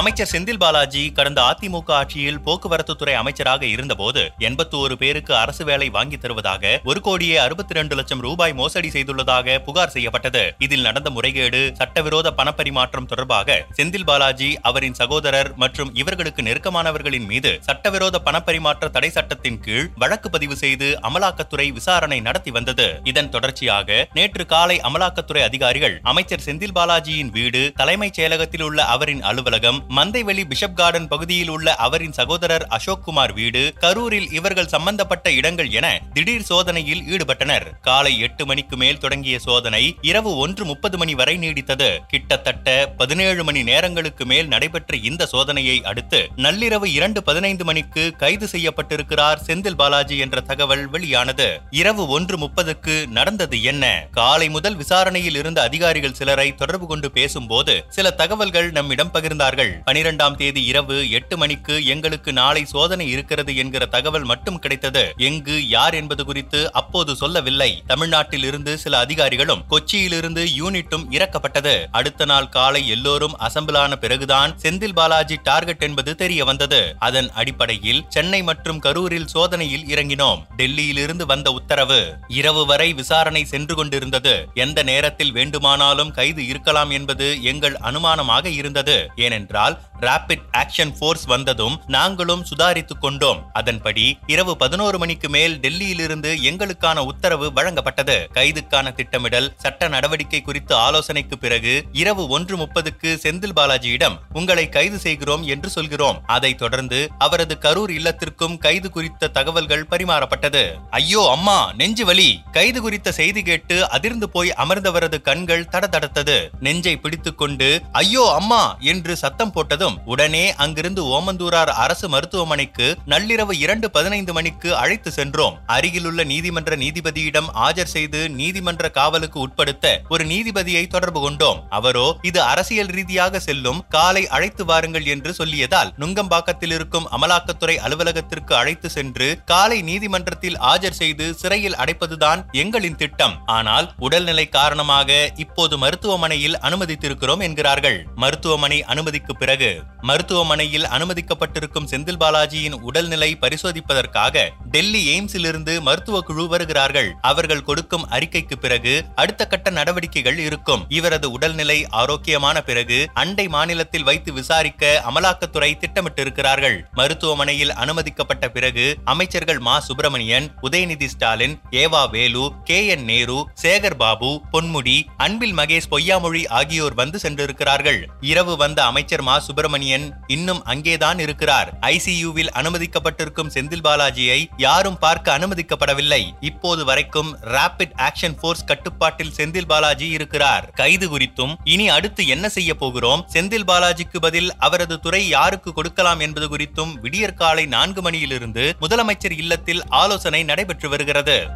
அமைச்சர் செந்தில் பாலாஜி கடந்த அதிமுக ஆட்சியில் போக்குவரத்து துறை அமைச்சராக இருந்தபோது எண்பத்தி ஒரு பேருக்கு அரசு வேலை வாங்கி தருவதாக ஒரு கோடியே அறுபத்தி இரண்டு லட்சம் ரூபாய் மோசடி செய்துள்ளதாக புகார் செய்யப்பட்டது. இதில் நடந்த முறைகேடு சட்டவிரோத பணப்பரிமாற்றம் தொடர்பாக செந்தில் பாலாஜி அவரின் சகோதரர் மற்றும் இவர்களுக்கு நெருக்கமானவர்களின் மீது சட்டவிரோத பணப்பரிமாற்ற தடை சட்டத்தின் கீழ் வழக்கு பதிவு செய்து அமலாக்கத்துறை விசாரணை நடத்தி வந்தது. இதன் தொடர்ச்சியாக நேற்று காலை அமலாக்கத்துறை அதிகாரிகள் அமைச்சர் செந்தில் பாலாஜியின் வீடு தலைமைச் செயலகத்தில் உள்ள அவரின் அலுவலகம் மந்தைவெளி பிஷப் கார்டன் பகுதியில் உள்ள அவரின் சகோதரர் அசோக் குமார் வீடு கரூரில் இவர்கள் சம்பந்தப்பட்ட இடங்கள் என திடீர் சோதனையில் ஈடுபட்டனர். காலை எட்டு மணிக்கு மேல் தொடங்கிய சோதனை இரவு ஒன்று முப்பது மணி வரை நீடித்தது. கிட்டத்தட்ட பதினேழு மணி நேரங்களுக்கு மேல் நடைபெற்ற இந்த சோதனையை அடுத்து நள்ளிரவு இரண்டு பதினைந்து மணிக்கு கைது செய்யப்பட்டிருக்கிறார் செந்தில் பாலாஜி என்ற தகவல் வெளியானது. இரவு ஒன்று முப்பதுக்கு நடந்தது என்ன? காலை முதல் விசாரணையில் இருந்த அதிகாரிகள் சிலரை தொடர்பு கொண்டு பேசும்போது சில தகவல்கள் நம்மிடம் பகிர்ந்தார்கள். பனிரெண்டாம் தேதி இரவு எட்டு மணிக்கு எங்களுக்கு நாளை சோதனை இருக்கிறது என்கிற தகவல் மட்டும் கிடைத்தது. எங்கு யார் என்பது குறித்து அப்போது சொல்லவில்லை. தமிழ்நாட்டில் இருந்து சில அதிகாரிகளும் கொச்சியிலிருந்து யூனிட்டும் இறக்கப்பட்டது. அடுத்த நாள் காலை எல்லோரும் அசம்பிளான பிறகுதான் செந்தில் பாலாஜி டார்கெட் என்பது தெரிய வந்தது. அதன் அடிப்படையில் சென்னை மற்றும் கரூரில் சோதனையில் இறங்கினோம். டெல்லியிலிருந்து வந்த உத்தரவு இரவு வரை விசாரணை சென்று கொண்டிருந்தது. எந்த நேரத்தில் வேண்டுமானாலும் கைது இருக்கலாம் என்பது எங்கள் அனுமானமாக இருந்தது. ஏனென்றால் என்றால் ராபிட் ஆக்ஷன் போர்ஸ் வந்ததும் நாங்களும் சுதாரித்துக் கொண்டோம். அதன்படி இரவு பதினோரு மணிக்கு மேல் டெல்லியிலிருந்து எங்களுக்கான உத்தரவு வழங்கப்பட்டது. கைதுக்கான திட்டமிடல் சட்ட நடவடிக்கை குறித்து ஆலோசனைக்கு பிறகு இரவு ஒன்று முப்பதுக்கு செந்தில் பாலாஜியிடம் உங்களை கைது செய்கிறோம் என்று சொல்கிறோம். அதைத் தொடர்ந்து அவரது கரூர் இல்லத்திற்கும் கைது குறித்த தகவல்கள் பரிமாறப்பட்டது. ஐயோ அம்மா நெஞ்சு வலி. கைது குறித்த செய்தி கேட்டு அதிர்ந்து போய் அமர்ந்தவரது கண்கள் தடதடத்தது. நெஞ்சை பிடித்துக்கொண்டு ஐயோ அம்மா என்று சத்தம் போட்டதும் உடனே அங்கிருந்து ஓமந்தூரார் அரசு மருத்துவமனைக்கு நள்ளிரவு இரண்டு பதினைந்து மணிக்கு அழைத்து சென்றோம். அருகிலுள்ள நீதிமன்ற நீதிபதியிடம் ஆஜர் செய்து நீதிமன்ற காவலுக்கு உட்படுத்த ஒரு நீதிபதியை தொடர்பு கொண்டோம். அவரோ இது அரசியல் ரீதியாக செல்லும் காலை அழைத்து வாருங்கள் என்று சொல்லியதால் நுங்கம்பாக்கத்தில் இருக்கும் அமலாக்கத்துறை அலுவலகத்திற்கு அழைத்து சென்று காலை நீதிமன்றத்தில் ஆஜர் செய்து சிறையில் அடைப்பதுதான் எங்களின் திட்டம். ஆனால் உடல்நிலை காரணமாக இப்போது மருத்துவமனையில் அனுமதித்திருக்கிறோம் என்கிறார்கள். மருத்துவமனை அனுமதிக்கு பிறகு மருத்துவமனையில் அனுமதிக்கப்பட்டிருக்கும் செந்தில் பாலாஜியின் உடல்நிலை பரிசோதிப்பதற்காக டெல்லி எய்ம்ஸிலிருந்து மருத்துவ குழு வருகிறார்கள். அவர்கள் கொடுக்கும் அறிக்கைக்கு பிறகு அடுத்த கட்ட நடவடிக்கைகள் இருக்கும். இவரது உடல்நிலை ஆரோக்கியமான பிறகு அண்டை மாநிலத்தில் வைத்து விசாரிக்க அமலாக்கத்துறை திட்டமிட்டிருக்கிறார்கள். மருத்துவமனையில் அனுமதிக்கப்பட்ட பிறகு அமைச்சர்கள் மா. சுப்பிரமணியன் உதயநிதி ஸ்டாலின் ஏவா வேலு கே. என். நேரு சேகர் பாபு பொன்முடி அன்பில் மகேஷ் பொய்யாமொழி ஆகியோர் வந்து சென்றிருக்கிறார்கள். இரவு வந்த அமைச்சர் மா. சுப்பிரமணியன் இன்னும் அங்கேதான் இருக்கிறார். ஐசியூவில் அனுமதிக்கப்பட்டிருக்கும் செந்தில் பாலாஜியை யாரும் பார்க்க அனுமதிக்கப்படவில்லை. இப்போது வரைக்கும் ராபிட் ஆக்ஷன் போர்ஸ் கட்டுப்பாட்டில் செந்தில் பாலாஜி இருக்கிறார். கைது குறித்தும் இனி அடுத்து என்ன செய்ய போகிறோம்? செந்தில் பாலாஜிக்கு பதில் அவரது துறை யாருக்கு கொடுக்கலாம் என்பது குறித்தும் விடியற்காலை நான்கு மணியிலிருந்து முதலமைச்சர் இல்லத்தில் ஆலோசனை நடைபெற்று வருகிறது.